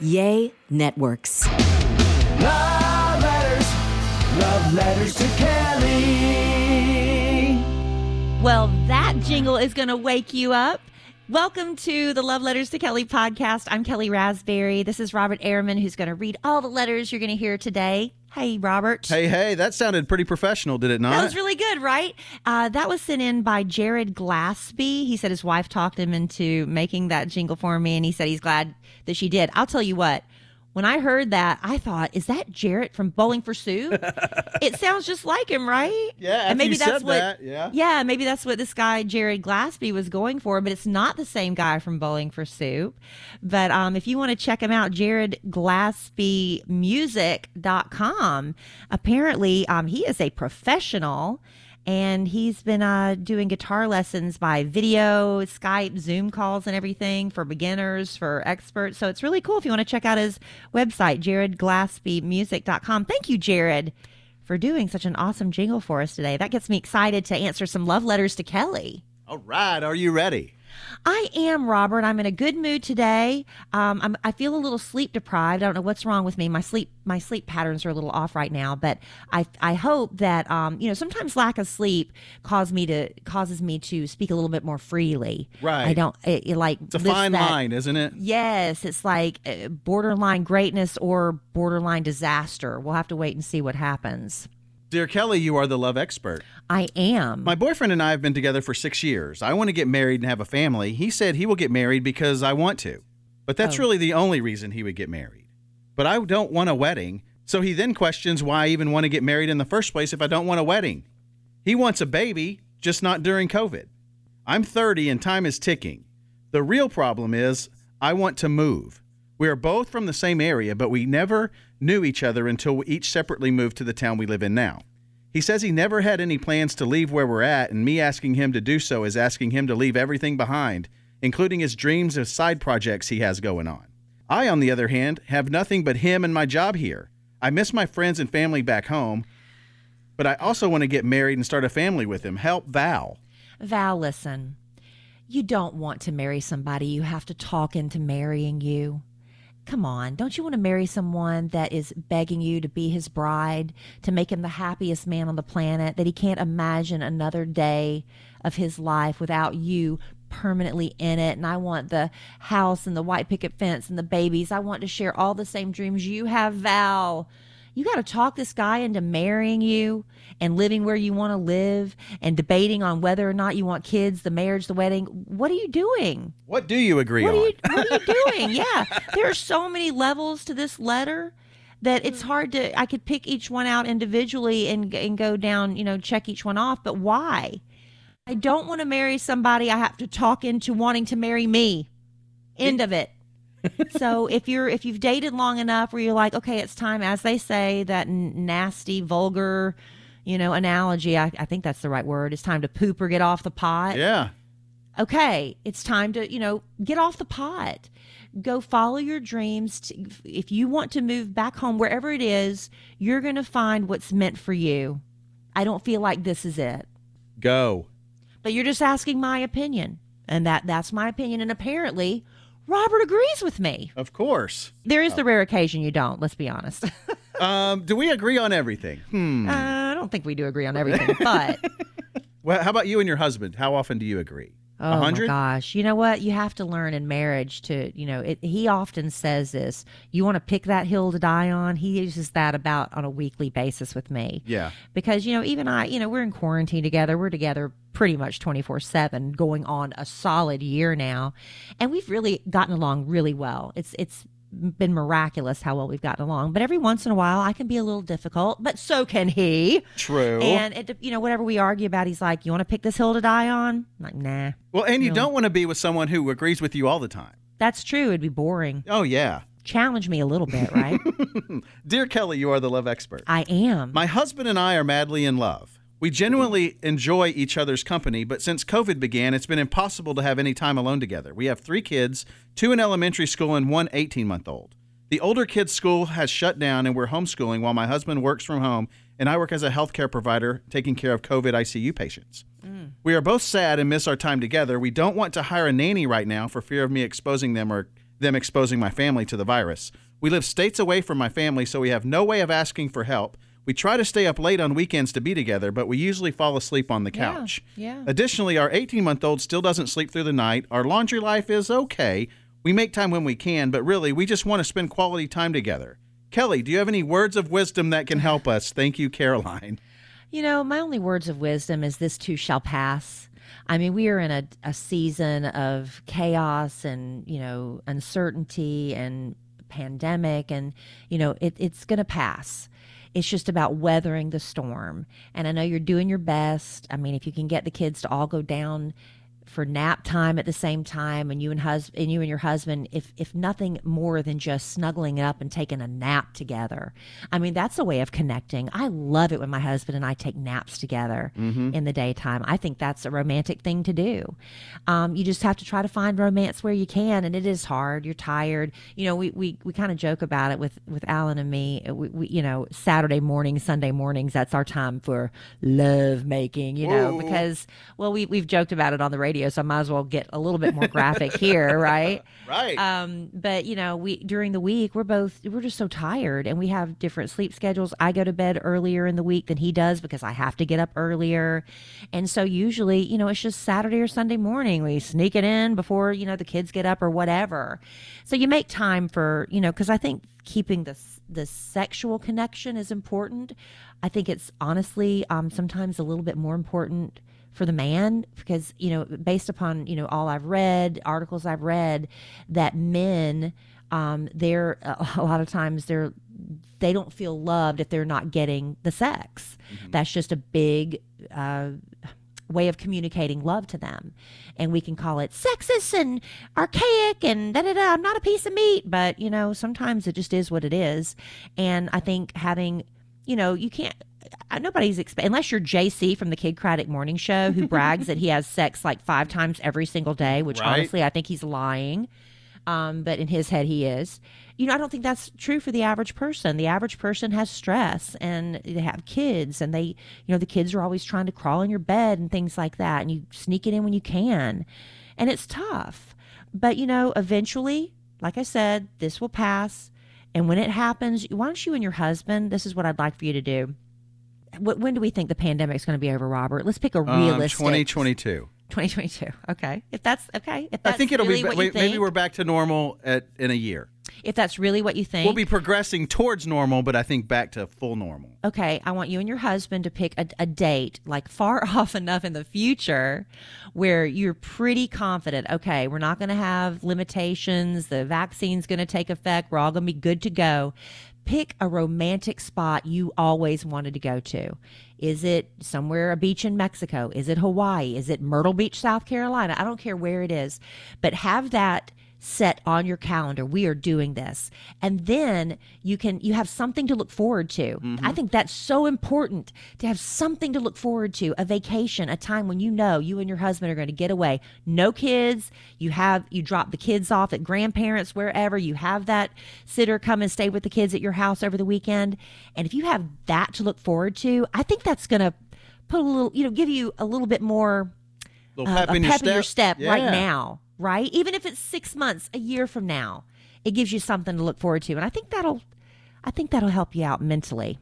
Yay Networks. Love letters, love letters to Kelly. Well, that jingle is going to wake you up. Welcome to the Love Letters to Kelly podcast. I'm Kelly Raspberry. This is Robert Ehrman, who's going to read all the letters you're going to hear today. Hey, Robert. Hey, hey, that sounded pretty professional, did it not? That was really good, right? Uh, that was sent in by Jared Glassby. He said his wife talked him into making that jingle for me, and he said he's glad that she did. I'll tell you what. When I heard that, I thought, "Is that Jaret from Bowling for Soup?" it sounds just like him, right? Yeah, and maybe that's what. that, yeah. yeah, maybe that's what this guy Jared Glassby was going for, but it's not the same guy from Bowling for Soup. But um, if you want to check him out, Jared Glassby Music.com. Apparently, um, he is a professional and he's been uh, doing guitar lessons by video, Skype, Zoom calls, and everything for beginners, for experts. So it's really cool if you want to check out his website, jaredglassbymusic.com. Thank you, Jared, for doing such an awesome jingle for us today. That gets me excited to answer some love letters to Kelly. All right, are you ready? I am, Robert. I'm in a good mood today. Um, I'm, I feel a little sleep deprived. I don't know what's wrong with me. My sleep my sleep patterns are a little off right now, but I I hope that um, you know sometimes lack of sleep cause me to causes me to speak a little bit more freely. Right. I don't it, it like It's a fine that- line, isn't it? Yes, it's like uh, borderline greatness or borderline disaster. We'll have to wait and see what happens. Dear Kelly, you are the love expert. I am. My boyfriend and I have been together for six years. I want to get married and have a family. He said he will get married because I want to. But that's Oh. really the only reason he would get married. But I don't want a wedding. So he then questions why I even want to get married in the first place if I don't want a wedding. He wants a baby, just not during COVID. I'm 30 and time is ticking. The real problem is I want to move. We are both from the same area, but we never knew each other until we each separately moved to the town we live in now. He says he never had any plans to leave where we're at, and me asking him to do so is asking him to leave everything behind, including his dreams of side projects he has going on. I, on the other hand, have nothing but him and my job here. I miss my friends and family back home, but I also want to get married and start a family with him. Help Val. Val, listen. You don't want to marry somebody you have to talk into marrying you. Come on, don't you want to marry someone that is begging you to be his bride, to make him the happiest man on the planet, that he can't imagine another day of his life without you permanently in it? And I want the house and the white picket fence and the babies. I want to share all the same dreams you have, Val. You got to talk this guy into marrying you and living where you want to live and debating on whether or not you want kids, the marriage, the wedding. What are you doing? What do you agree What on? are you what are you doing? yeah. There are so many levels to this letter that it's hmm. hard to I could pick each one out individually and and go down, you know, check each one off, but why? I don't want to marry somebody I have to talk into wanting to marry me. End of it. So if you're if you've dated long enough where you're like, okay, it's time, as they say, that n- nasty, vulgar, you know, analogy. I, I think that's the right word. It's time to poop or get off the pot yeah. okay, it's time to, you know, get off the pot. Go follow your dreams. T- If you want to move back home, wherever it is, you're going to find what's meant for you. I don't feel like this is it. Go. But you're just asking my opinion. And that that's my opinion. And apparently, Robert agrees with me. Of course. There is the rare occasion you don't, let's be honest. Um, do we agree on everything? Hmm. uh, I don't think we do agree on everything, but Well, how about you and your husband? How often do you agree? Oh my gosh! You know what? You have to learn in marriage to, you know, it, he often says this. You want to pick that hill to die on. He uses that about on a weekly basis with me. Yeah. Because you know, even I, you know, we're in quarantine together. We're together pretty much twenty four seven, going on a solid year now, and we've really gotten along really well. It's it's been miraculous how well we've gotten along. But every once in a while, I can be a little difficult, but so can he. True. And it, you know, whatever we argue about, he's like, "You want to pick this hill to die on?" I'm like, nah. well, and you don't want to be with someone who agrees with you all the time. That's true. It'd be boring. Oh, yeah. Challenge me a little bit, right? Dear Kelly, you are the love expert. I am. My husband and I are madly in love. We genuinely enjoy each other's company, but since COVID began, it's been impossible to have any time alone together. We have three kids two in elementary school and one 18 month old. The older kids' school has shut down and we're homeschooling while my husband works from home and I work as a healthcare provider taking care of COVID ICU patients. Mm. We are both sad and miss our time together. We don't want to hire a nanny right now for fear of me exposing them or them exposing my family to the virus. We live states away from my family, so we have no way of asking for help. We try to stay up late on weekends to be together, but we usually fall asleep on the Yeah, couch. yeah. Additionally, our 18 month old still doesn't sleep through the night. Our laundry life is okay. We make time when we can, but really, we just want to spend quality time together. Kelly, do you have any words of wisdom that can help us? Thank you, Caroline. You know, my only words of wisdom is this too shall pass. I mean, we are in a, a season of chaos and, you know, uncertainty and pandemic, and, you know, it, it's going to pass. It's just about weathering the storm. And I know you're doing your best. I mean, if you can get the kids to all go down for nap time at the same time and you and hus- and you and your husband if if nothing more than just snuggling up and taking a nap together. I mean that's a way of connecting. I love it when my husband and i take naps together in the daytime. I think that's a romantic thing to do. Um, you just have to try to find romance where you can and it is hard. You're tired. You know we we, we kind of joke about it with with alan and me. We, we you know saturday mornings sunday mornings that's our time for love making you know because well we, we've joked about it on the radio so i might as well get a little bit more graphic here right? Right. um but you know we during the week we're both we're just so tired and we have different sleep schedules. I go to bed earlier in the week than he does because i have to get up earlier. And so usually you know it's just saturday or sunday morning. We sneak it in before you know the kids get up or whatever. So you make time for you know because i think keeping the the sexual connection is important. I think it's honestly um sometimes a little bit more important for the man because you know based upon you know all i've read articles i've read that men um they're a lot of times they're they don't feel loved if they're not getting the sex. That's just a big uh way of communicating love to them. And we can call it sexist and archaic and da da da i'm not a piece of meat but you know sometimes it just is what it is. And i think having you know you can't uh, nobody's expe- unless you're JC from the Kidd Kraddick Morning Show who brags that he has sex like five times every single day, which Right. honestly I think he's lying. Um, but in his head he is. You know, I don't think that's true for the average person. The average person has stress and they have kids and they, you know, the kids are always trying to crawl in your bed and things like that. And you sneak it in when you can. And it's tough. But, you know, eventually, like I said, this will pass. And when it happens, why don't you and your husband, this is what I'd like for you to do. Wh- When do we think the pandemic's going to be over, Robert? Let's pick a Um, realistic 2022. 2022. Okay, if that's okay, if I that's think it'll really be. Wait, maybe we're back to normal at in a year. if that's really what you think, We'll be progressing towards normal, but I think back to full normal. okay, I want you and your husband to pick a, a date like far off enough in the future where you're pretty confident, okay, we're not going to have limitations, the vaccine's going to take effect, we're all going to be good to go. Pick a romantic spot you always wanted to go to. Is it somewhere, a beach in Mexico? Is it Hawaii? Is it Myrtle Beach, South Carolina? I don't care where it is, but have that set on your calendar. We are doing this. And then you can you have something to look forward to. I think that's so important to have something to look forward to a vacation a time when you know you and your husband are going to get away. No kids. You have you drop the kids off at grandparents wherever. You have that sitter come and stay with the kids at your house over the weekend. And if you have that to look forward to i think that's going to put a little you know give you a little bit more little uh, pep, in, your pep step. in your step. right now, right? Even if it's six months, a year from now, it gives you something to look forward to, and I think that'll, I think that'll help you out mentally.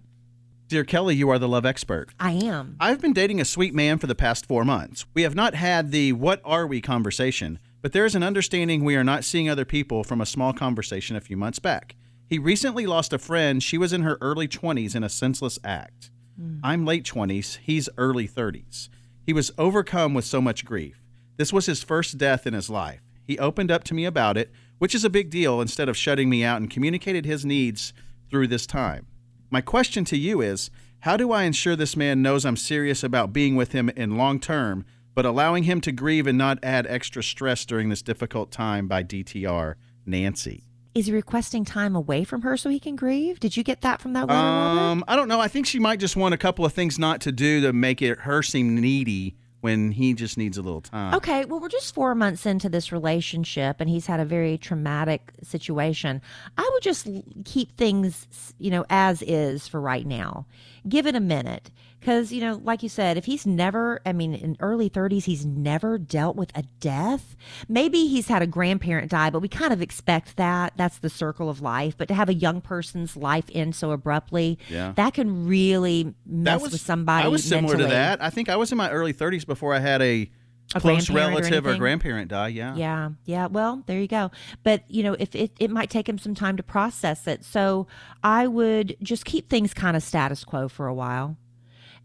Dear Kelly, you are the love expert. I am. I've been dating a sweet man for the past four months. We have not had the what are we conversation, but there is an understanding we are not seeing other people from a small conversation a few months back. He recently lost a friend. She was in her early 20s in a senseless act. Hmm. I'm late 20s, he's early 30s. He was overcome with so much grief. This was his first death in his life. He opened up to me about it, which is a big deal, instead of shutting me out and communicated his needs through this time. My question to you is how do I ensure this man knows I'm serious about being with him in long term, but allowing him to grieve and not add extra stress during this difficult time by DTR, Nancy. Is he requesting time away from her so he can grieve? Did you get that from that letter? Robert? Um, I don't know. I think she might just want a couple of things not to do to make it her seem needy when he just needs a little time. Okay, well, we're just four months into this relationship, and he's had a very traumatic situation. I would just keep things, you know, as is for right now. Give it a minute. Because, you know, like you said, if he's never, I mean, in early 30s, he's never dealt with a death. Maybe he's had a grandparent die, but we kind of expect that. That's the circle of life. But to have a young person's life end so abruptly, Yeah. that can really mess was with somebody. I was similar mentally. to that. I think I was in my early 30s before I had a, A close grandparent or relative or, grandparent die. Yeah. Yeah, yeah. Well, there you go. But you know, if it, it might take him some time to process it, so I would just keep things kind of status quo for a while.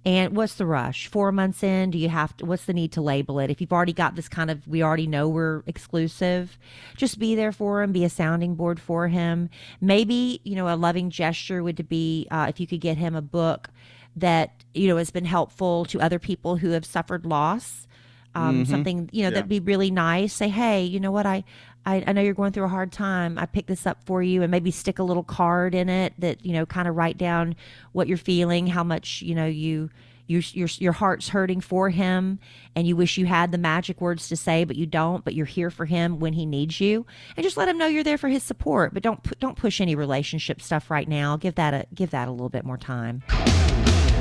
And what's the rush? Four months in, do you have to? What's the need to label it? If you've already got this kind of, we already know we're exclusive. Just be there for him. Be a sounding board for him. Maybe you know a loving gesture would be uh, if you could get him a book that you know has been helpful to other people who have suffered loss um, something you know Yeah. that'd be really nice. Say hey you know what? I, I i know you're going through a hard time. I picked this up for you and maybe stick a little card in it that you know kind of write down what you're feeling how much you know you your, your your heart's hurting for him and you wish you had the magic words to say but you don't but you're here for him when he needs you. And just let him know you're there for his support but don't pu- don't push any relationship stuff right now. Give that a give that a little bit more time.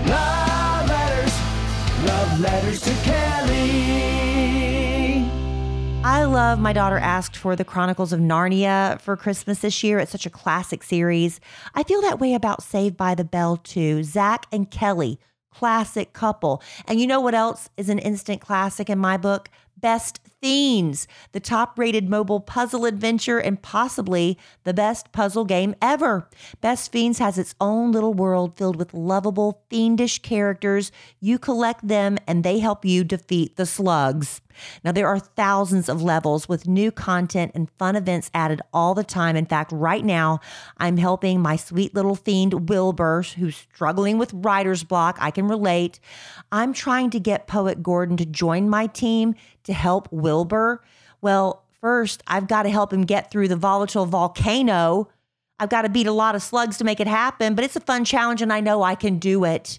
Love. letters, love letters to Kelly. I love My Daughter Asked for the Chronicles of Narnia for Christmas this year. It's such a classic series. I feel that way about Saved by the Bell too. Zach and Kelly, classic couple. And you know what else is an instant classic in my book? Best Fiends, the top rated mobile puzzle adventure and possibly the best puzzle game ever. Best Fiends has its own little world filled with lovable, fiendish characters. You collect them and they help you defeat the slugs. Now, there are thousands of levels with new content and fun events added all the time. In fact, right now, I'm helping my sweet little fiend Wilbur, who's struggling with writer's block. I can relate. I'm trying to get Poet Gordon to join my team to help Wilbur. Well, first, I've got to help him get through the volatile volcano. I've got to beat a lot of slugs to make it happen, but it's a fun challenge and I know I can do it.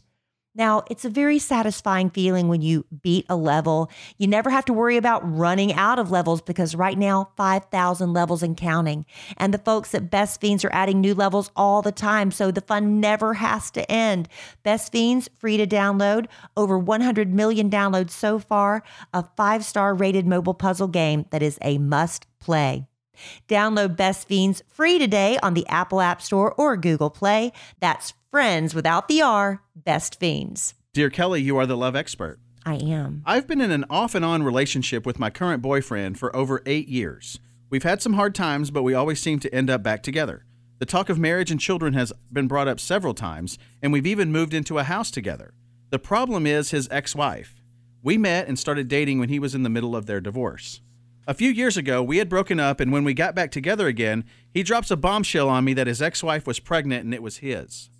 Now, it's a very satisfying feeling when you beat a level. You never have to worry about running out of levels because right now, 5,000 levels and counting. And the folks at Best Fiends are adding new levels all the time, so the fun never has to end. Best Fiends, free to download, over 100 million downloads so far, a five star rated mobile puzzle game that is a must play. Download Best Fiends free today on the Apple App Store or Google Play. That's friends without the R, Best Fiends. Dear Kelly, you are the love expert. I am. I've been in an off and on relationship with my current boyfriend for over eight years. We've had some hard times, but we always seem to end up back together. The talk of marriage and children has been brought up several times, and we've even moved into a house together. The problem is his ex wife. We met and started dating when he was in the middle of their divorce. A few years ago, we had broken up, and when we got back together again, he drops a bombshell on me that his ex wife was pregnant and it was his.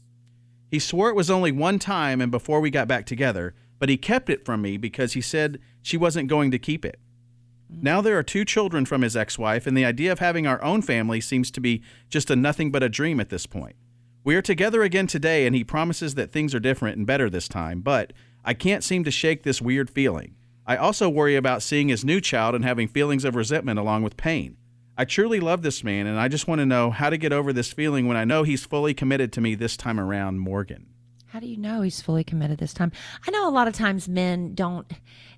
He swore it was only one time and before we got back together, but he kept it from me because he said she wasn't going to keep it. Now there are two children from his ex wife, and the idea of having our own family seems to be just a nothing but a dream at this point. We are together again today, and he promises that things are different and better this time, but I can't seem to shake this weird feeling. I also worry about seeing his new child and having feelings of resentment along with pain. I truly love this man, and I just want to know how to get over this feeling when I know he's fully committed to me this time around, Morgan. How do you know he's fully committed this time? I know a lot of times men don't,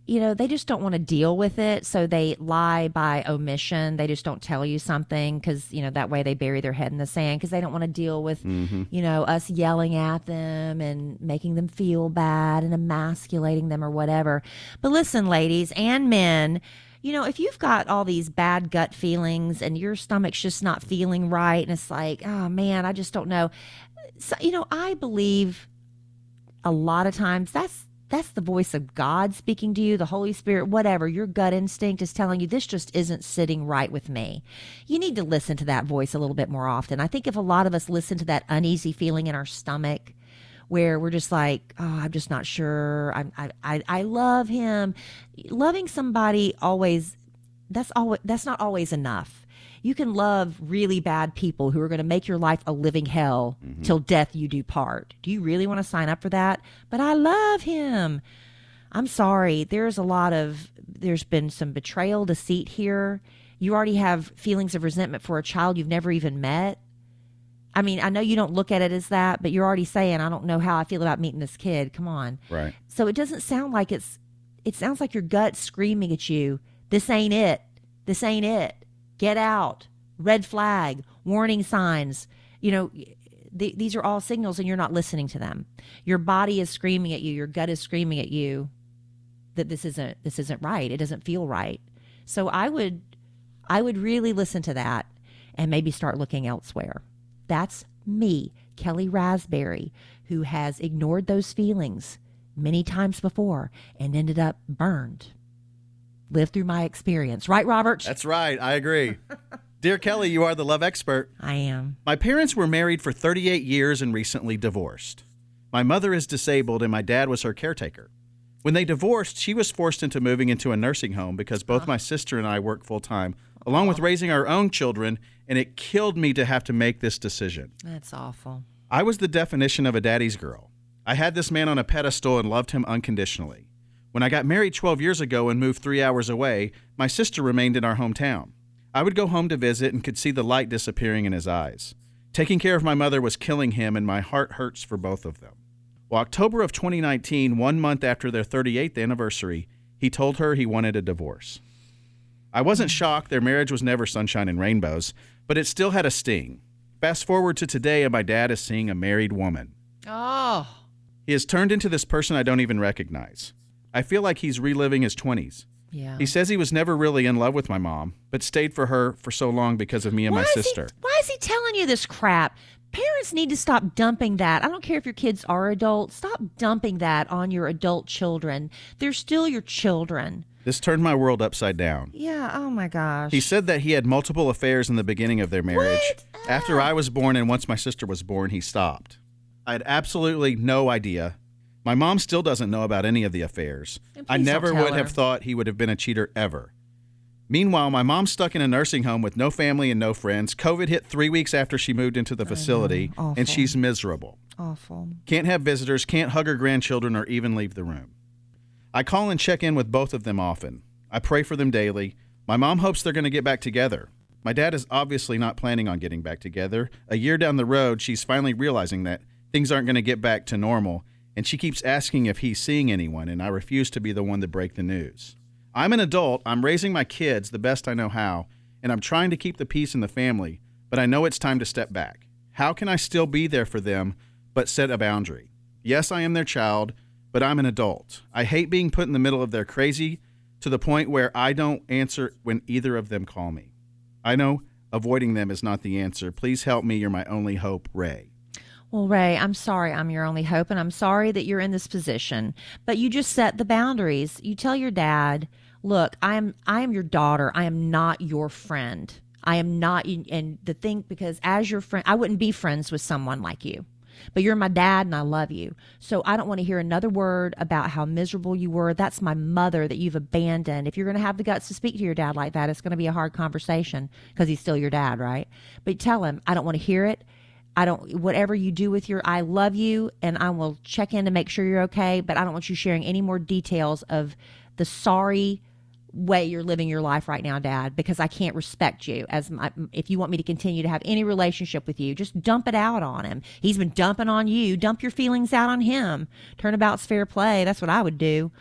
you know, they just don't want to deal with it. So they lie by omission. They just don't tell you something because, you know, that way they bury their head in the sand because they don't want to deal with, mm-hmm. you know, us yelling at them and making them feel bad and emasculating them or whatever. But listen, ladies and men, you know, if you've got all these bad gut feelings and your stomach's just not feeling right and it's like, oh man, I just don't know. So, you know, I believe a lot of times that's that's the voice of God speaking to you, the Holy Spirit, whatever. Your gut instinct is telling you this just isn't sitting right with me. You need to listen to that voice a little bit more often. I think if a lot of us listen to that uneasy feeling in our stomach, where we're just like, oh, I'm just not sure. I, I, I, I love him. Loving somebody always, that's always, that's not always enough. You can love really bad people who are going to make your life a living hell mm-hmm. till death you do part. Do you really want to sign up for that? But I love him. I'm sorry. There's a lot of, there's been some betrayal, deceit here. You already have feelings of resentment for a child you've never even met. I mean, I know you don't look at it as that, but you're already saying, I don't know how I feel about meeting this kid. Come on. Right. So it doesn't sound like it's, it sounds like your gut screaming at you, this ain't it. This ain't it. Get out. Red flag, warning signs. You know, th- these are all signals and you're not listening to them. Your body is screaming at you, your gut is screaming at you that this isn't this isn't right. It doesn't feel right. So I would I would really listen to that and maybe start looking elsewhere. That's me, Kelly Raspberry, who has ignored those feelings many times before and ended up burned. Live through my experience. Right, Robert? That's right. I agree. Dear Kelly, you are the love expert. I am. My parents were married for 38 years and recently divorced. My mother is disabled and my dad was her caretaker. When they divorced, she was forced into moving into a nursing home because both oh. my sister and I work full time, along with oh. raising our own children, and it killed me to have to make this decision. That's awful. I was the definition of a daddy's girl. I had this man on a pedestal and loved him unconditionally. When I got married 12 years ago and moved three hours away, my sister remained in our hometown. I would go home to visit and could see the light disappearing in his eyes. Taking care of my mother was killing him, and my heart hurts for both of them. Well, October of 2019, one month after their 38th anniversary, he told her he wanted a divorce. I wasn't shocked, their marriage was never sunshine and rainbows, but it still had a sting. Fast forward to today, and my dad is seeing a married woman. Oh. He has turned into this person I don't even recognize. I feel like he's reliving his 20s. Yeah. He says he was never really in love with my mom, but stayed for her for so long because of me and my is he- sister. why is he telling you this crap? Parents need to stop dumping that. I don't care if your kids are adults. Stop dumping that on your adult children. They're still your children. This turned my world upside down. Yeah. Oh my gosh. He said that he had multiple affairs in the beginning of their marriage. What? After I was born and once my sister was born, he stopped. I had absolutely no idea. My mom still doesn't know about any of the affairs. I never would her. have thought he would have been a cheater ever. Meanwhile, my mom's stuck in a nursing home with no family and no friends. COVID hit three weeks after she moved into the facility, and she's miserable. Awful. Can't have visitors, can't hug her grandchildren, or even leave the room. I call and check in with both of them often. I pray for them daily. My mom hopes they're going to get back together. My dad is obviously not planning on getting back together. A year down the road, she's finally realizing that things aren't going to get back to normal, and she keeps asking if he's seeing anyone, and I refuse to be the one to break the news. I'm an adult, I'm raising my kids the best I know how, and I'm trying to keep the peace in the family, but I know it's time to step back. How can I still be there for them, but set a boundary? Yes, I am their child, but I'm an adult. I hate being put in the middle of their crazy to the point where I don't answer when either of them call me. I know avoiding them is not the answer. Please help me. You're my only hope, Ray. Well, Ray, I'm sorry I'm your only hope, and I'm sorry that you're in this position. But you just set the boundaries. You tell your dad, look, I am I am your daughter. I am not your friend. I am not and the thing because as your friend I wouldn't be friends with someone like you. But you're my dad and I love you. So I don't want to hear another word about how miserable you were. That's my mother that you've abandoned. If you're going to have the guts to speak to your dad like that, it's going to be a hard conversation because he's still your dad, right? But tell him, I don't want to hear it. I don't, whatever you do with your, I love you and I will check in to make sure you're okay, but I don't want you sharing any more details of the sorry way you're living your life right now, Dad, because I can't respect you as my, if you want me to continue to have any relationship with you, just dump it out on him. He's been dumping on you. Dump your feelings out on him. Turnabout's fair play. That's what I would do.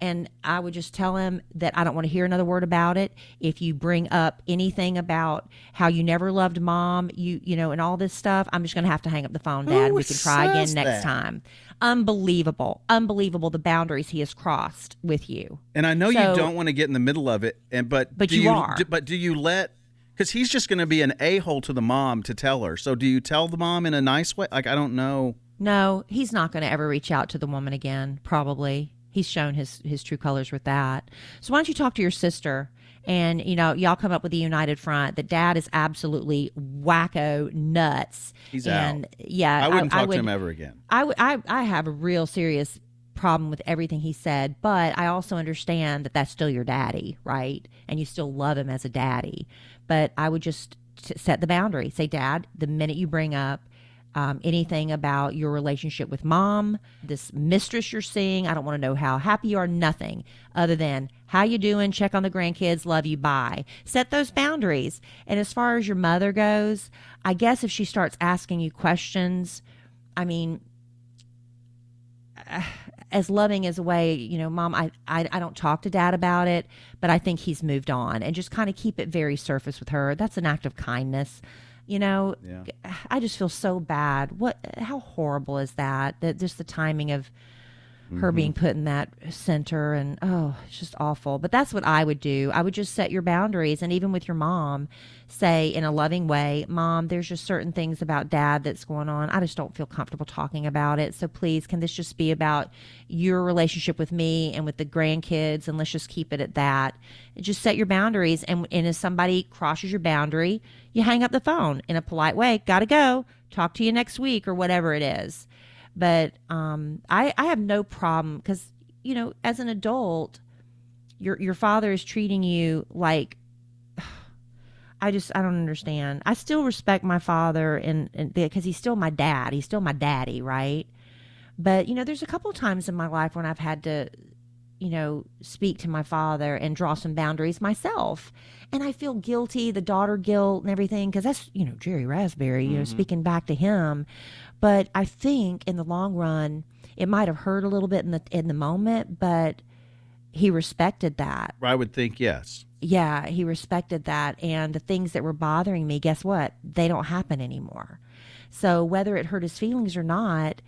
And I would just tell him that I don't want to hear another word about it. If you bring up anything about how you never loved mom, you you know, and all this stuff, I'm just going to have to hang up the phone, Dad. Who we can try again next that? time. Unbelievable, unbelievable the boundaries he has crossed with you. And I know So- you don't want to get in the middle of it, and but But do you are. do- but do you let? Because he's just going to be an a hole to the mom to tell her. So do you tell the mom in a nice way? Like I don't know. No, he's not going to ever reach out to the woman again. Probably, he's shown his his true colors with that. So why don't you talk to your sister and you know y'all come up with a united front that dad is absolutely wacko nuts He's and out. yeah I wouldn't talk would, to him ever again. I, w- I, I have a real serious problem with everything he said, but I also understand that that's still your daddy, right? And you still love him as a daddy. But I would just t- set the boundary. Say, Dad, the minute you bring up um, anything about your relationship with mom, this mistress you're seeing, I don't want to know how happy you are, nothing other than how you doing, check on the grandkids, love you, bye. Set those boundaries. And as far as your mother goes, I guess if she starts asking you questions, I mean, as loving as a way, you know, mom, I, I, I don't talk to dad about it, but I think he's moved on and just kind of keep it very surface with her. That's an act of kindness. You know, Yeah. I just feel so bad. What, how horrible is that? That just the timing of her mm-hmm. being put in that center and oh, it's just awful. But that's what I would do. I would just set your boundaries and even with your mom, say in a loving way, Mom, there's just certain things about dad that's going on. I just don't feel comfortable talking about it. So please, can this just be about your relationship with me and with the grandkids and let's just keep it at that. Just set your boundaries and and if somebody crosses your boundary, you hang up the phone in a polite way. Gotta go. Talk to you next week or whatever it is but um, I, I have no problem because you know as an adult your your father is treating you like I just I don't understand. I still respect my father and because he's still my dad. He's still my daddy, right? But you know, there's a couple times in my life when I've had to, you know, speak to my father and draw some boundaries myself, and I feel guilty, the daughter guilt and everything, because that's you know Jerry Raspberry, you know, speaking back to him. But I think in the long run, it might have hurt a little bit in the in the moment, but he respected that I would think yes. yeah, he respected that. And the things that were bothering me, guess what? They don't happen anymore. So whether it hurt his feelings or not,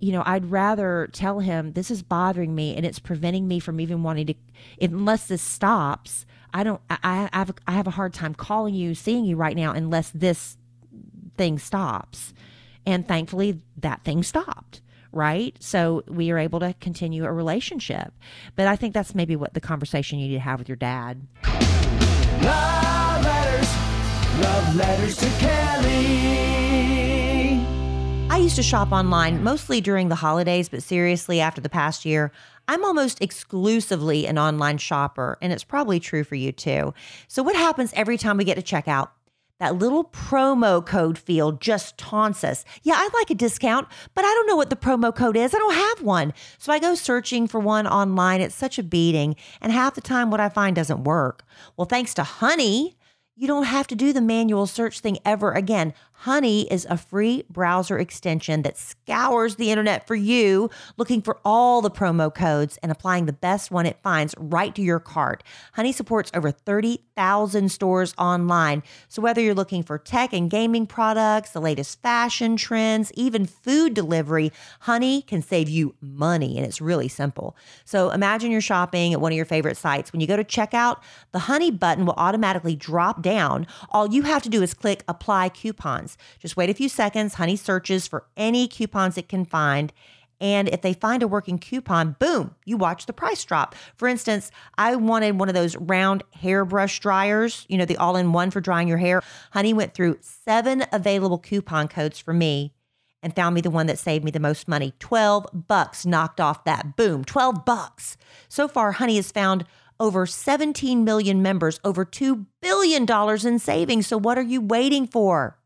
you know, I'd rather tell him this is bothering me and it's preventing me from even wanting to, unless this stops. I don't, I, I have, I have a hard time calling you, seeing you right now, unless this thing stops. And thankfully, that thing stopped. Right. So we are able to continue a relationship. But I think that's maybe what the conversation you need to have with your dad. Love letters, love letters to Kelly. I used to shop online mostly during the holidays, but seriously, after the past year, I'm almost exclusively an online shopper, and it's probably true for you too. So, what happens every time we get to checkout? That little promo code field just taunts us. Yeah, I'd like a discount, but I don't know what the promo code is. I don't have one. So I go searching for one online. It's such a beating. And half the time, what I find doesn't work. Well, thanks to Honey, you don't have to do the manual search thing ever again. Honey is a free browser extension that scours the internet for you, looking for all the promo codes and applying the best one it finds right to your cart. Honey supports over 30,000 stores online. So whether you're looking for tech and gaming products, the latest fashion trends, even food delivery, Honey can save you money and it's really simple. So imagine you're shopping at one of your favorite sites. When you go to checkout, the Honey button will automatically drop down. All you have to do is click apply coupons. Just wait a few seconds. Honey searches for any coupons it can find. And if they find a working coupon, boom, you watch the price drop. For instance, I wanted one of those round hairbrush dryers, you know, the all in one for drying your hair. Honey went through seven available coupon codes for me and found me the one that saved me the most money. 12 bucks knocked off that. Boom, 12 bucks. So far, Honey has found over 17 million members, over $2 billion in savings. So what are you waiting for?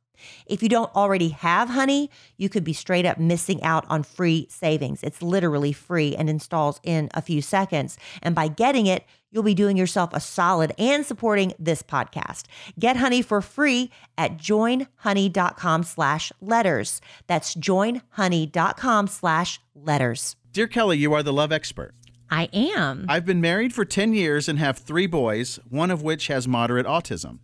If you don't already have Honey, you could be straight up missing out on free savings. It's literally free and installs in a few seconds. And by getting it, you'll be doing yourself a solid and supporting this podcast. Get Honey for free at joinhoney.com slash letters. That's joinhoney.com slash letters. Dear Kelly, you are the love expert. I am. I've been married for 10 years and have three boys, one of which has moderate autism.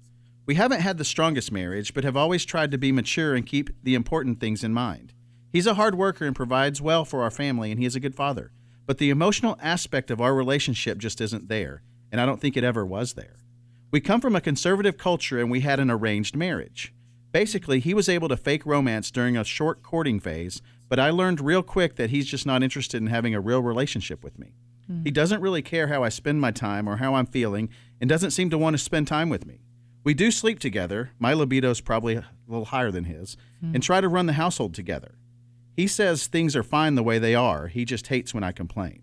We haven't had the strongest marriage, but have always tried to be mature and keep the important things in mind. He's a hard worker and provides well for our family, and he is a good father. But the emotional aspect of our relationship just isn't there, and I don't think it ever was there. We come from a conservative culture and we had an arranged marriage. Basically, he was able to fake romance during a short courting phase, but I learned real quick that he's just not interested in having a real relationship with me. Hmm. He doesn't really care how I spend my time or how I'm feeling and doesn't seem to want to spend time with me. We do sleep together. My libido's probably a little higher than his, hmm. and try to run the household together. He says things are fine the way they are. He just hates when I complain.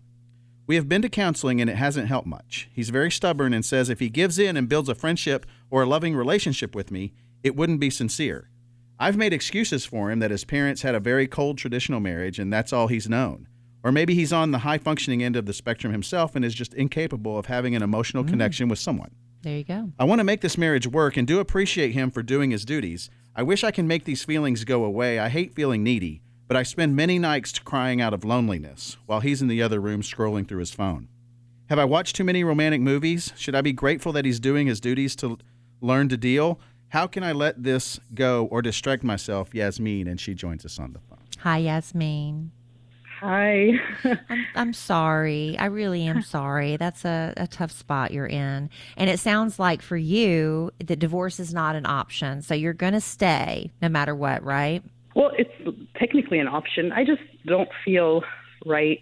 We have been to counseling and it hasn't helped much. He's very stubborn and says if he gives in and builds a friendship or a loving relationship with me, it wouldn't be sincere. I've made excuses for him that his parents had a very cold traditional marriage and that's all he's known. Or maybe he's on the high functioning end of the spectrum himself and is just incapable of having an emotional hmm. connection with someone. There you go. I want to make this marriage work and do appreciate him for doing his duties. I wish I can make these feelings go away. I hate feeling needy, but I spend many nights crying out of loneliness while he's in the other room scrolling through his phone. Have I watched too many romantic movies? Should I be grateful that he's doing his duties to learn to deal? How can I let this go or distract myself? Yasmin, and she joins us on the phone. Hi, Yasmin. Hi. I'm, I'm sorry. I really am sorry. That's a, a tough spot you're in. And it sounds like for you the divorce is not an option. So you're going to stay no matter what, right? well, it's technically an option. I just don't feel right.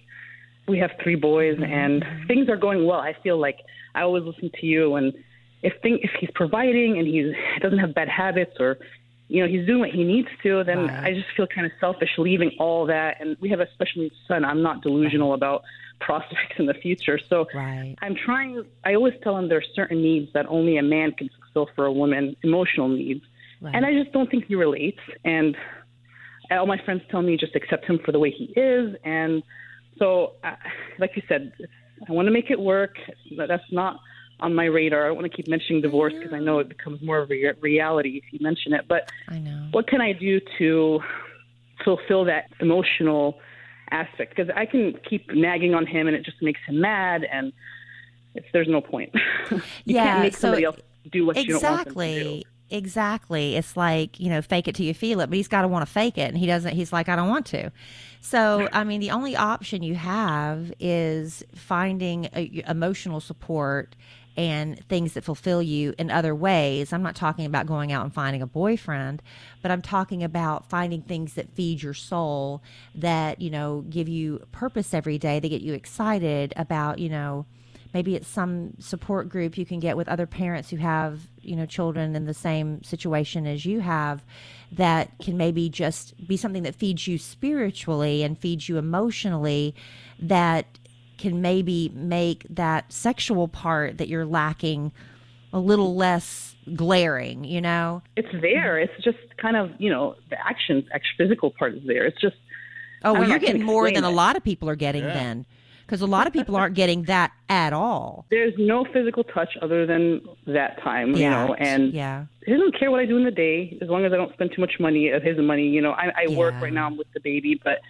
We have three boys, mm-hmm. and things are going well. I feel like I always listen to you, and if thing, if he's providing and he doesn't have bad habits, or you know he's doing what he needs to, then Right. I just feel kind of selfish leaving all that. And we have a special needs son. I'm not delusional about prospects in the future, so Right. I'm trying. I always tell him there's certain needs that only a man can fulfill for a woman, emotional needs, Right. and I just don't think he relates. And all my friends tell me just accept him for the way he is. And so, uh, like you said, I want to make it work. But that's not on my radar. I don't want to keep mentioning divorce because I know it becomes more of a rea- reality if you mention it. But I know. what can I do to fulfill that emotional aspect? Because I can keep nagging on him, and it just makes him mad, and it's there's no point. you Yeah, can't make so somebody else do what you don't want them to do. Exactly. Exactly. It's like, you know, fake it till you feel it, but he's got to want to fake it. And he doesn't, he's like, I don't want to. So, I mean, the only option you have is finding a, emotional support and things that fulfill you in other ways. I'm not talking about going out and finding a boyfriend, but I'm talking about finding things that feed your soul, that, you know, give you purpose every day, that get you excited about, you know, maybe it's some support group you can get with other parents who have you know children in the same situation as you have that can maybe just be something that feeds you spiritually and feeds you emotionally that can maybe make that sexual part that you're lacking a little less glaring you know It's there. It's just kind of you know the action, act- physical part is there. It's just oh well you're getting more than explain a lot of people are getting then because a lot of people aren't getting that at all there's no physical touch other than that time, you Yeah. know, and yeah he doesn't care what I do in the day as long as I don't spend too much money of his money. You know, I, I work right now I'm with the baby, but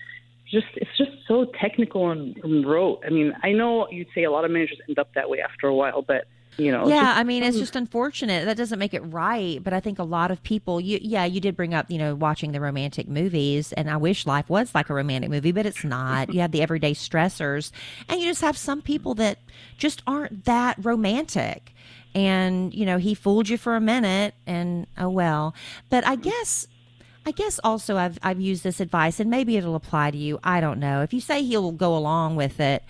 just it's just so technical and, and rote. I mean, I know you'd say a lot of managers end up that way after a while, but you know, yeah just- i mean it's mm. just unfortunate. That doesn't make it right but i think a lot of people you yeah you did bring up you know watching the romantic movies and i wish life was like a romantic movie but it's not. You have the everyday stressors and you just have some people that just aren't that romantic. And you know he fooled you for a minute and oh well. But i guess I guess also I've I've used this advice and maybe it'll apply to you. I don't know. If you say he'll go along with it,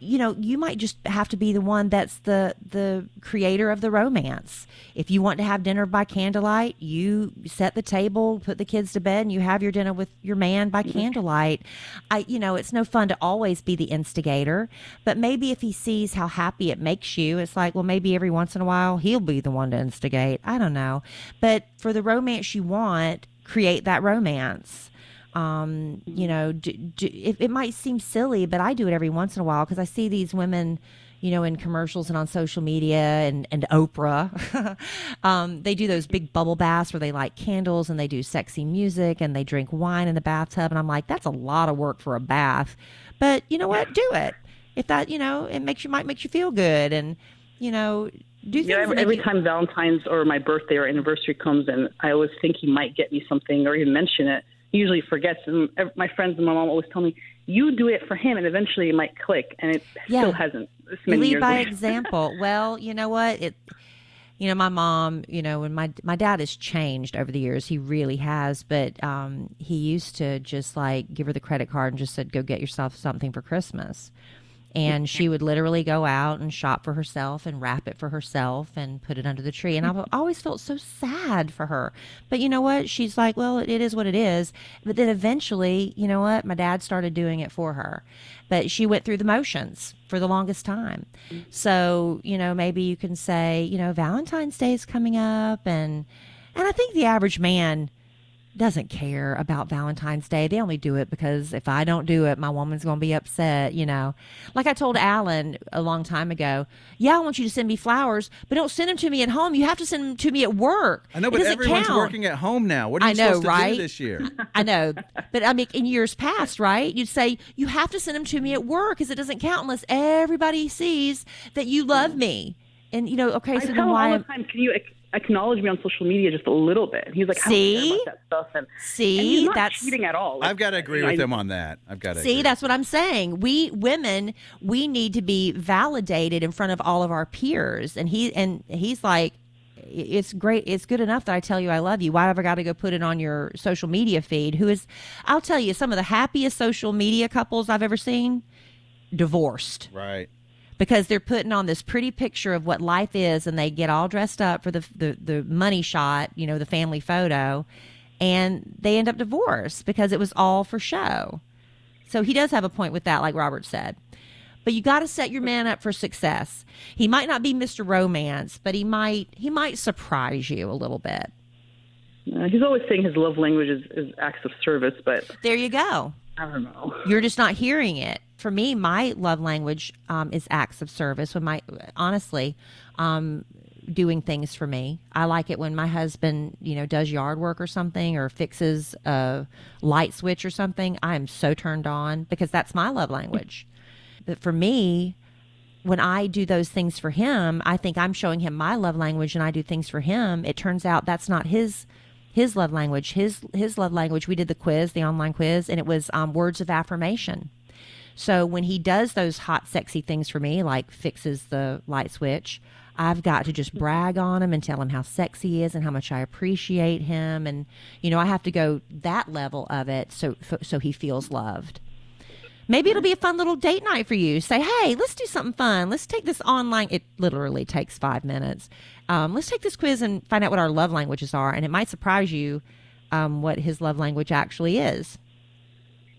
you know, you might just have to be the one that's the the creator of the romance. If you want to have dinner by candlelight, you set the table, put the kids to bed, and you have your dinner with your man by mm-hmm. candlelight. I you know, it's no fun to always be the instigator, but maybe if he sees how happy it makes you, it's like, well, maybe every once in a while he'll be the one to instigate. I don't know. But for the romance you want, create that romance um, you know, do, do, it, it might seem silly, but I do it every once in a while because I see these women, you know, in commercials and on social media and, and Oprah. um, they do those big bubble baths where they light candles and they do sexy music and they drink wine in the bathtub. And I'm like, that's a lot of work for a bath. But you know what? Do it. If that, you know, it makes you, might make you feel good. And, you know, do things Yeah, every, every you- time Valentine's or my birthday or anniversary comes, and I always think he might get me something or even mention it. He usually forgets, and my friends and my mom always tell me, "You do it for him, and eventually it might click." And it Yeah. still hasn't. You lead by example well you know what it you know my mom you know and my my dad has changed over the years he really has but um he used to just like give her the credit card and just said go get yourself something for christmas and she would literally go out and shop for herself and wrap it for herself and put it under the tree. And i've mm-hmm. always felt so sad for her. But you know what? She's like well it is what it is. But then eventually you know what? My dad started doing it for her. But she went through the motions for the longest time. So you know maybe you can say you know valentine's day is coming up and and i think the average man doesn't care about Valentine's Day. They only do it because if I don't do it, my woman's going to be upset, you know. Like I told Alan a long time ago, yeah, I want you to send me flowers, but don't send them to me at home. You have to send them to me at work. I know, It but everyone's count. working at home now. What are you I know, supposed to right? do this year? I know, but I mean, in years past, right? You'd say you have to send them to me at work because it doesn't count unless everybody sees that you love me. And you know, okay, I so tell then why? all am- the time, can you ac- acknowledge me on social media just a little bit? He's like, I don't See? care about that stuff. And, See, and he's not that's cheating at all. Like, I've got to agree you with I- him on that. I've got to See, agree. that's what I'm saying. We women, we need to be validated in front of all of our peers. And he and he's like, it's great. It's good enough that I tell you I love you. Why have I got to go put it on your social media feed? Who is? I'll tell you, some of the happiest social media couples I've ever seen, divorced right. Because they're putting on this pretty picture of what life is and they get all dressed up for the, the, the money shot, you know, the family photo, and they end up divorced because it was all for show. So he does have a point with that, like Robert said. But you got to set your man up for success. He might not be Mr. Romance, but he might he might surprise you a little bit. Uh, he's always saying his love language is, is acts of service, but There you go. I don't know. you're just not hearing it. For me, my love language um, is acts of service. When my honestly, um, doing things for me. I like it when my husband, you know, does yard work or something or fixes a light switch or something. I am so turned on because that's my love language. But for me, when I do those things for him, I think I'm showing him my love language and I do things for him. It turns out that's not his his love language. His his love language, we did the quiz, the online quiz, and it was um, words of affirmation. So when he does those hot, sexy things for me, like fixes the light switch, I've got to just brag on him and tell him how sexy he is and how much I appreciate him. And, you know, I have to go that level of it so, so he feels loved. Maybe it'll be a fun little date night for you. Say, hey, let's do something fun. Let's take this online. It literally takes five minutes. Um, let's take this quiz and find out what our love languages are. And it might surprise you um, what his love language actually is.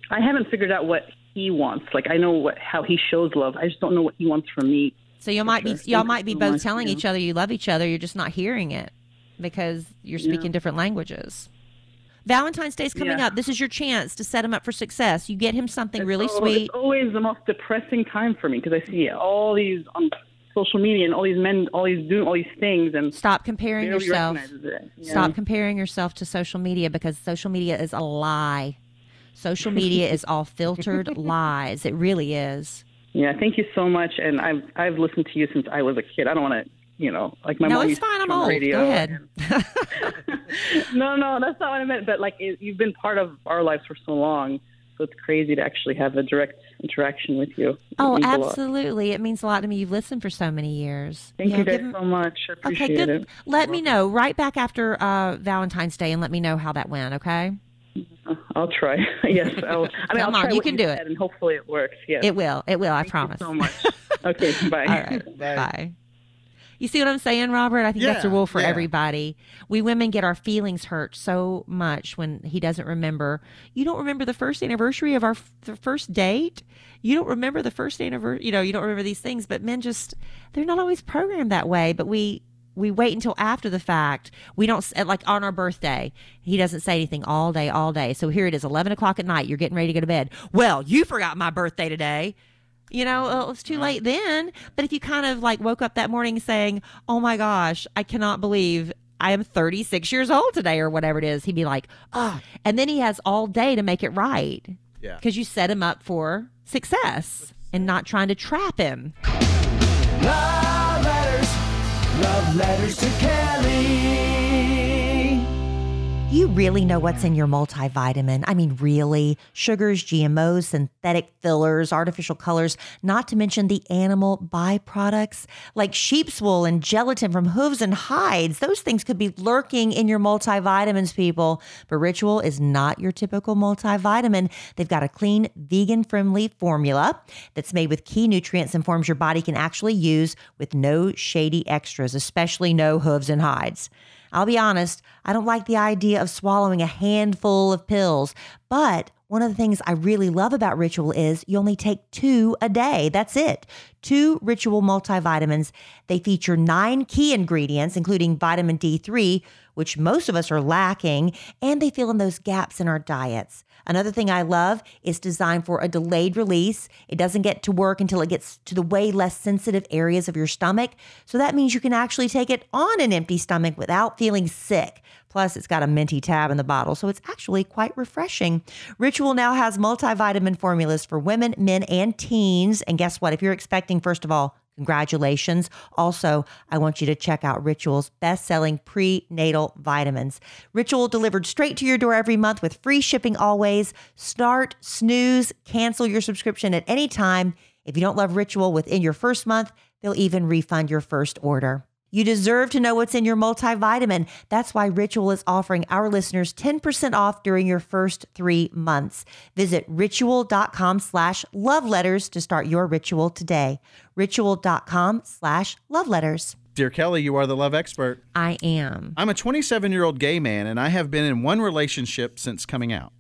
I haven't figured out what he wants. Like I know what how he shows love. I just don't know what he wants from me. So you might be y'all might be so both much, telling yeah. each other you love each other. You're just not hearing it because you're speaking different languages. Valentine's Day's coming Yeah. up. This is your chance to set him up for success. You get him something It's really al- sweet. It's always the most depressing time for me because I see all these on social media and all these men, all these doing all these things, and Stop comparing yourself. recognizes it. you Stop comparing yourself to social media because social media is a lie. Social media is all filtered lies. It really is. Yeah, thank you so much. And I've I've listened to you since I was a kid. I don't want to, you know, like my no, mom it's fine. I'm old. radio Go ahead. no, no, that's not what I meant. But like, it, you've been part of our lives for so long, so it's crazy to actually have a direct interaction with you. It Oh, means a lot. absolutely. It means a lot to me. You've listened for so many years. Thank Yeah, you guys give so much. I appreciate Okay, good. it. Let me know right back after uh, Valentine's Day and let me know how that went, okay? Uh, I'll try. yes, I'll, I mean, Come I'll on, try you what can do it. and hopefully it works. Yes. It will. It will. I Thank you promise. so much. Okay, bye. All right. Bye. You see what I'm saying, Robert? I think that's a rule for yeah. everybody. We women get our feelings hurt so much when he doesn't remember. You don't remember the first anniversary of our f- the first date. You don't remember the first anniversary. You know, you don't remember these things. But men just they're not always programmed that way. But we we wait until after the fact. We don't s- like on our birthday. He doesn't say anything all day, all day. So here it is, eleven o'clock at night. You're getting ready to go to bed. Well, you forgot my birthday today. You know, well, it's too late then. But if you kind of like woke up that morning saying, "Oh my gosh, I cannot believe I am 36 years old today," or whatever it is, he'd be like, "Ah," and then he has all day to make it right Yeah. because you set him up for success and not trying to trap him. Love letters, love letters to Kelly. You really know what's in your multivitamin. I mean, really. Sugars, GMOs, synthetic fillers, artificial colors, not to mention the animal byproducts like sheep's wool and gelatin from hooves and hides. Those things could be lurking in your multivitamins, people. But Ritual is not your typical multivitamin. They've got a clean, vegan friendly formula that's made with key nutrients and forms your body can actually use with no shady extras, especially no hooves and hides. I'll be honest, I don't like the idea of swallowing a handful of pills, but one of the things I really love about Ritual is you only take two a day. That's it. Two Ritual multivitamins. They feature nine key ingredients, including vitamin D3, which most of us are lacking, and they fill in those gaps in our diets. Another thing I love is designed for a delayed release. It doesn't get to work until it gets to the way less sensitive areas of your stomach. So that means you can actually take it on an empty stomach without feeling sick. Plus, it's got a minty tab in the bottle, so it's actually quite refreshing. Ritual now has multivitamin formulas for women, men, and teens. And guess what? If you're expecting, first of all, Congratulations. Also, I want you to check out Ritual's best selling prenatal vitamins. Ritual delivered straight to your door every month with free shipping always. Start, snooze, cancel your subscription at any time. If you don't love Ritual within your first month, they'll even refund your first order. You deserve to know what's in your multivitamin. That's why Ritual is offering our listeners 10% off during your first three months. Visit ritual.com slash love letters to start your ritual today. Ritual.com slash love letters. Dear Kelly, you are the love expert. I am. I'm a 27 year old gay man, and I have been in one relationship since coming out.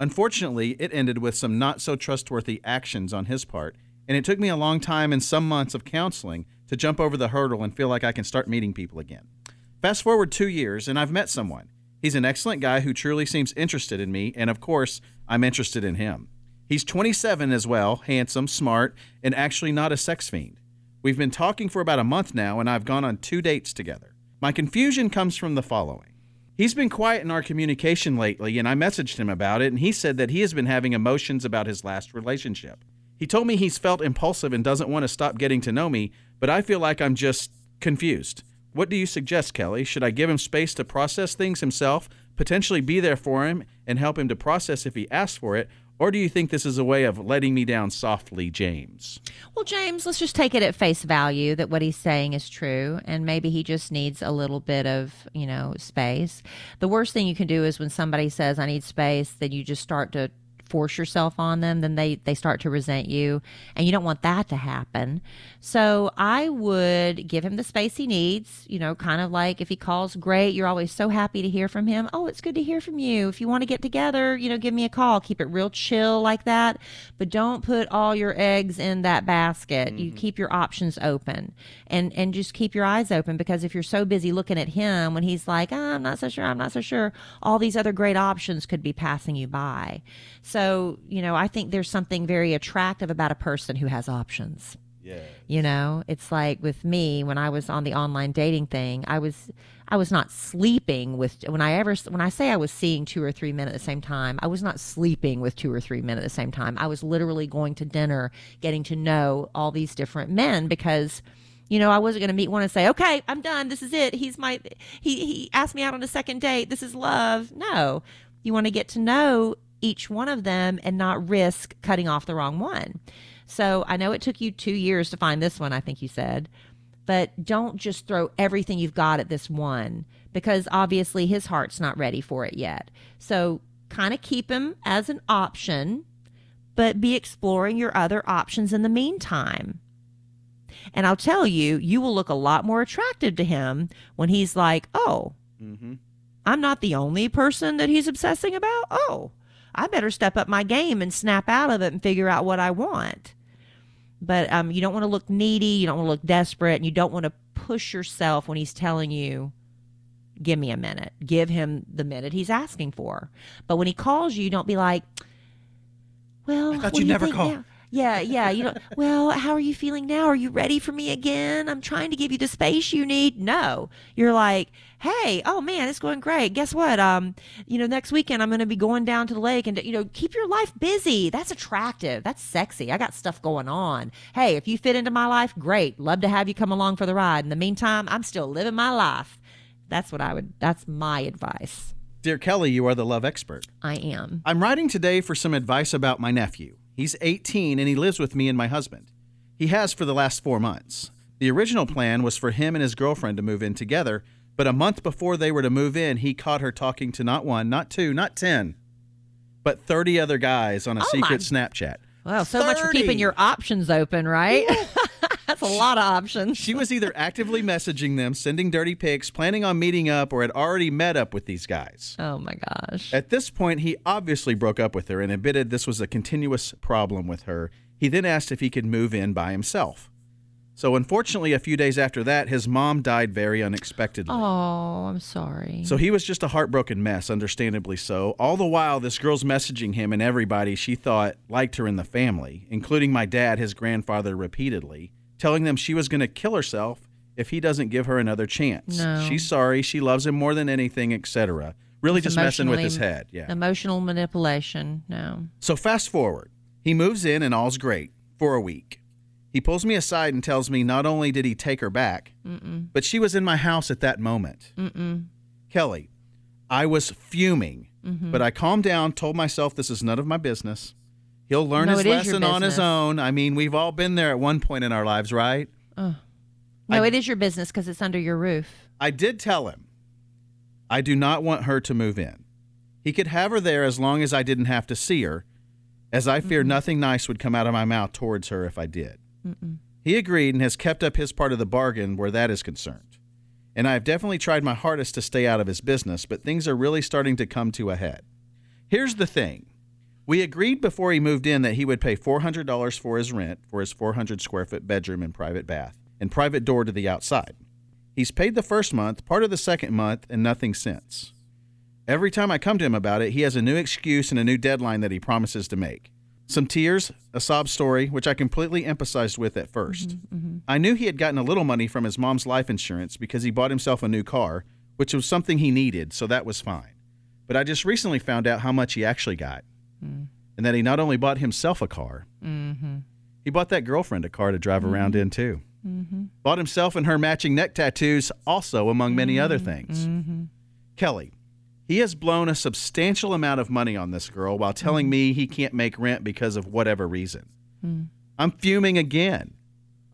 Unfortunately, it ended with some not so trustworthy actions on his part, and it took me a long time and some months of counseling to jump over the hurdle and feel like I can start meeting people again. Fast forward two years, and I've met someone. He's an excellent guy who truly seems interested in me, and of course, I'm interested in him. He's 27 as well, handsome, smart, and actually not a sex fiend. We've been talking for about a month now, and I've gone on two dates together. My confusion comes from the following. He's been quiet in our communication lately, and I messaged him about it, and he said that he has been having emotions about his last relationship. He told me he's felt impulsive and doesn't want to stop getting to know me, but I feel like I'm just confused. What do you suggest, Kelly? Should I give him space to process things himself, potentially be there for him, and help him to process if he asks for it? Or do you think this is a way of letting me down softly, James? Well, James, let's just take it at face value that what he's saying is true, and maybe he just needs a little bit of, you know, space. The worst thing you can do is when somebody says, I need space, then you just start to force yourself on them, then they, they start to resent you. And you don't want that to happen. So I would give him the space he needs, you know, kind of like if he calls, great. You're always so happy to hear from him. Oh, it's good to hear from you. If you want to get together, you know, give me a call. Keep it real chill like that. But don't put all your eggs in that basket. Mm-hmm. You keep your options open and, and just keep your eyes open because if you're so busy looking at him when he's like, oh, I'm not so sure, I'm not so sure, all these other great options could be passing you by. So, you know, I think there's something very attractive about a person who has options. Yeah. You know, it's like with me when I was on the online dating thing, I was I was not sleeping with when I ever when I say I was seeing two or three men at the same time, I was not sleeping with two or three men at the same time. I was literally going to dinner, getting to know all these different men because you know, I wasn't going to meet one and say, "Okay, I'm done. This is it. He's my he he asked me out on a second date. This is love." No. You want to get to know each one of them and not risk cutting off the wrong one. So I know it took you two years to find this one, I think you said, but don't just throw everything you've got at this one because obviously his heart's not ready for it yet. So kind of keep him as an option, but be exploring your other options in the meantime. And I'll tell you, you will look a lot more attractive to him when he's like, oh, mm-hmm. I'm not the only person that he's obsessing about. Oh, I better step up my game and snap out of it and figure out what I want. But um, you don't want to look needy, you don't want to look desperate, and you don't want to push yourself when he's telling you, give me a minute. Give him the minute he's asking for. But when he calls you, don't be like, well, I thought you never call. Yeah, yeah. You know, well, how are you feeling now? Are you ready for me again? I'm trying to give you the space you need. No, you're like, hey, oh man, it's going great. Guess what? Um, you know, next weekend I'm going to be going down to the lake and you know, keep your life busy. That's attractive. That's sexy. I got stuff going on. Hey, if you fit into my life, great. Love to have you come along for the ride. In the meantime, I'm still living my life. That's what I would. That's my advice. Dear Kelly, you are the love expert. I am. I'm writing today for some advice about my nephew. He's 18 and he lives with me and my husband. He has for the last four months. The original plan was for him and his girlfriend to move in together, but a month before they were to move in, he caught her talking to not one, not two, not 10, but 30 other guys on a Oh, my- secret Snapchat. Well, so much for keeping your options open, right? That's a lot of options. She was either actively messaging them, sending dirty pics, planning on meeting up, or had already met up with these guys. Oh my gosh. At this point, he obviously broke up with her and admitted this was a continuous problem with her. He then asked if he could move in by himself. So, unfortunately, a few days after that, his mom died very unexpectedly. Oh, I'm sorry. So he was just a heartbroken mess, understandably so. All the while, this girl's messaging him and everybody she thought liked her in the family, including my dad, his grandfather, repeatedly, telling them she was going to kill herself if he doesn't give her another chance. No. She's sorry, she loves him more than anything, etc. Really It's just messing with his head. Yeah. Emotional manipulation. No. So fast forward. He moves in and all's great for a week. He pulls me aside and tells me not only did he take her back, but she was in my house at that moment. Kelly, I was fuming, Mm-hmm. but I calmed down, told myself this is none of my business. He'll learn No, his it is your lesson on his own. I mean, we've all been there at one point in our lives, right? Oh. No, I- it is your business because it's under your roof. I did tell him I do not want her to move in. He could have her there as long as I didn't have to see her, as I fear nothing nice would come out of my mouth towards her if I did. He agreed and has kept up his part of the bargain where that is concerned. And I have definitely tried my hardest to stay out of his business, but things are really starting to come to a head. Here's the thing. We agreed before he moved in that he would pay $400 for his rent for his 400 square foot bedroom and private bath and private door to the outside. He's paid the first month, part of the second month, and nothing since. Every time I come to him about it, he has a new excuse and a new deadline that he promises to make. Some tears, a sob story, which I completely empathized with at 1st mm-hmm, mm-hmm. I knew he had gotten a little money from his mom's life insurance because he bought himself a new car, which was something he needed, so that was fine. But I just recently found out how much he actually got. And that he not only bought himself a car, mm-hmm. he bought that girlfriend a car to drive mm-hmm. around in too. Mm-hmm. Bought himself and her matching neck tattoos, also, among many other things. Kelly, he has blown a substantial amount of money on this girl while telling me he can't make rent because of whatever reason. Mm. I'm fuming again.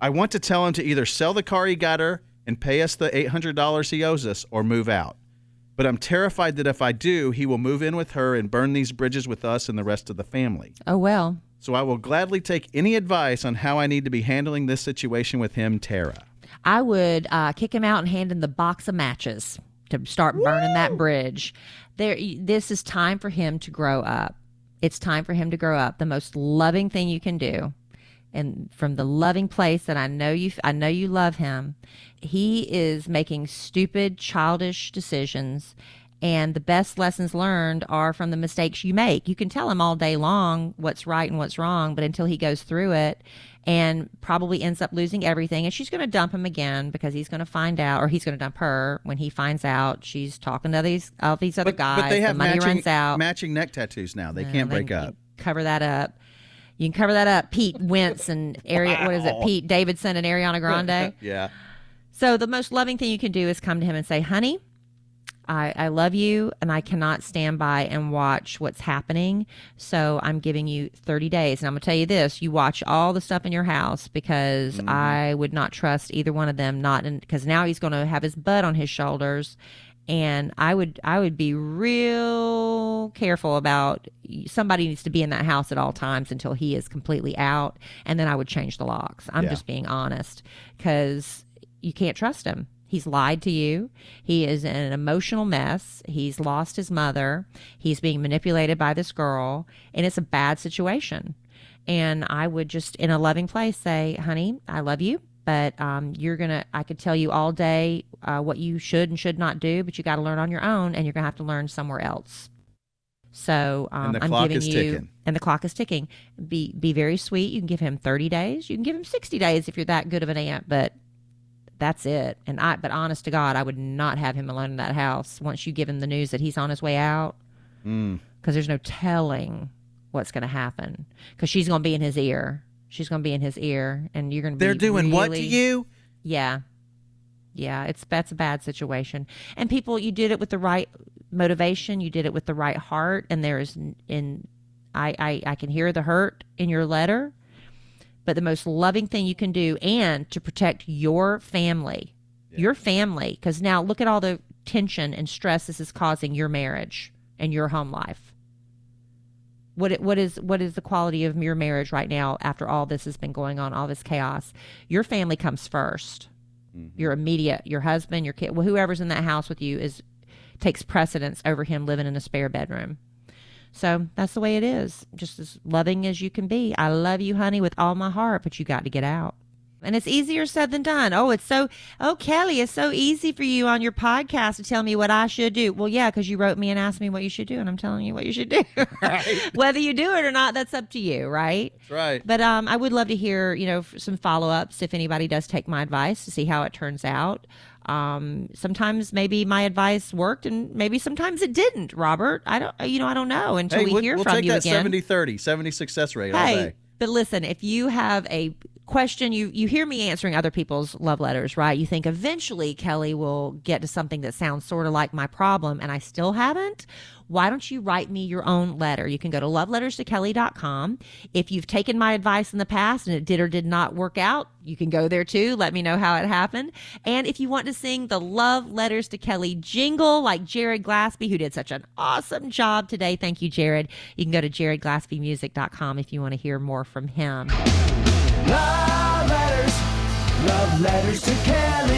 I want to tell him to either sell the car he got her and pay us the $800 he owes us or move out. But I'm terrified that if I do, he will move in with her and burn these bridges with us and the rest of the family. Oh, well. So I will gladly take any advice on how I need to be handling this situation with him, Tara. I would uh, kick him out and hand him the box of matches to start burning that bridge. There, this is time for him to grow up. It's time for him to grow up. The most loving thing you can do, and from the loving place that I know you, I know you love him. He is making stupid, childish decisions. And the best lessons learned are from the mistakes you make. You can tell him all day long what's right and what's wrong, but until he goes through it and probably ends up losing everything, and she's going to dump him again because he's going to find out, or he's going to dump her when he finds out she's talking to these all these other guys. but they have the money matching, runs out. matching neck tattoos now. They Uh, can't they break can up. Cover that up. You can cover that up. Pete Wentz and Ari, what is it? Pete Davidson and Ariana Grande. Yeah. So the most loving thing you can do is come to him and say, "Honey, I, I love you, and I cannot stand by and watch what's happening. So I'm giving you 30 days, and I'm gonna tell you this: you watch all the stuff in your house because mm-hmm. I would not trust either one of them. Not because now he's gonna have his butt on his shoulders." And I would, I would be real careful about somebody needs to be in that house at all times until he is completely out, and then I would change the locks. I'm Yeah. just being honest because you can't trust him. He's lied to you. He is in an emotional mess. He's lost his mother. He's being manipulated by this girl, and it's a bad situation. And I would just, in a loving place, say, honey, I love you, but um, you're to, I could tell you all day uh, what you should and should not do, but you got to learn on your own, and you're going to have to learn somewhere else. So um, And the I'm clock giving is you, ticking. and the clock is ticking. Be be very sweet. You can give him 30 days. You can give him 60 days if you're that good of an aunt, but that's it. And I, but honest to God, I would not have him alone in that house once you give him the news that he's on his way out, Mm. because there's no telling what's going to happen. Because she's going to be in his ear. She's going to be in his ear, and you're going to be. They're doing what to you? Yeah, yeah. It's that's a bad situation. And people, you did it with the right motivation. You did it with the right heart, and there's in I, I I can hear the hurt in your letter. But the most loving thing you can do, and to protect your family, your family, because now look at all the tension and stress this is causing your marriage and your home life. What it, what is what is the quality of your marriage right now after all this has been going on, all this chaos? Your family comes 1st mm-hmm. Your immediate, your husband, your kid, well, whoever's in that house with you is takes precedence over him living in a spare bedroom. So that's the way it is. Just as loving as you can be. I love you, honey, with all my heart, but you got to get out. And it's easier said than done. Oh, it's so, oh, Kelly, it's so easy for you on your podcast to tell me what I should do. Well, yeah, because you wrote me and asked me what you should do, and I'm telling you what you should do. Whether you do it or not, that's up to you, right? That's right. But um, I would love to hear, you know, some follow ups if anybody does take my advice to see how it turns out. Um, sometimes maybe my advice worked, and maybe sometimes it didn't. Robert, I don't, you know, I don't know until hey, we we'll, hear we'll from take you that again. 70 30, 70 success rate all Hey, but listen, if you have a question, you you hear me answering other people's love letters, right? You think eventually Kelly will get to something that sounds sort of like my problem, and I still haven't. Why don't you write me your own letter? You can go to loveletterstokelly.com. If you've taken my advice in the past and it did or did not work out, you can go there too. Let me know how it happened. And if you want to sing the Love Letters to Kelly jingle like Jaret Glaspie, who did such an awesome job today, thank you, Jaret. You can go to jaredglaspiemusic.com if you want to hear more from him. Love letters, love letters to Kelly.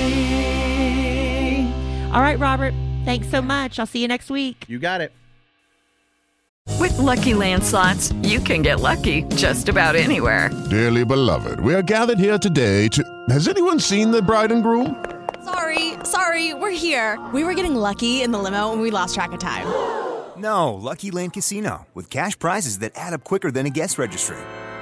All right, Robert. Thanks so much. I'll see you next week. You got it. With Lucky Land slots, you can get lucky just about anywhere. Dearly beloved, we are gathered here today to. Has anyone seen the bride and groom? Sorry, sorry, we're here. We were getting lucky in the limo and we lost track of time. No, Lucky Land Casino, with cash prizes that add up quicker than a guest registry.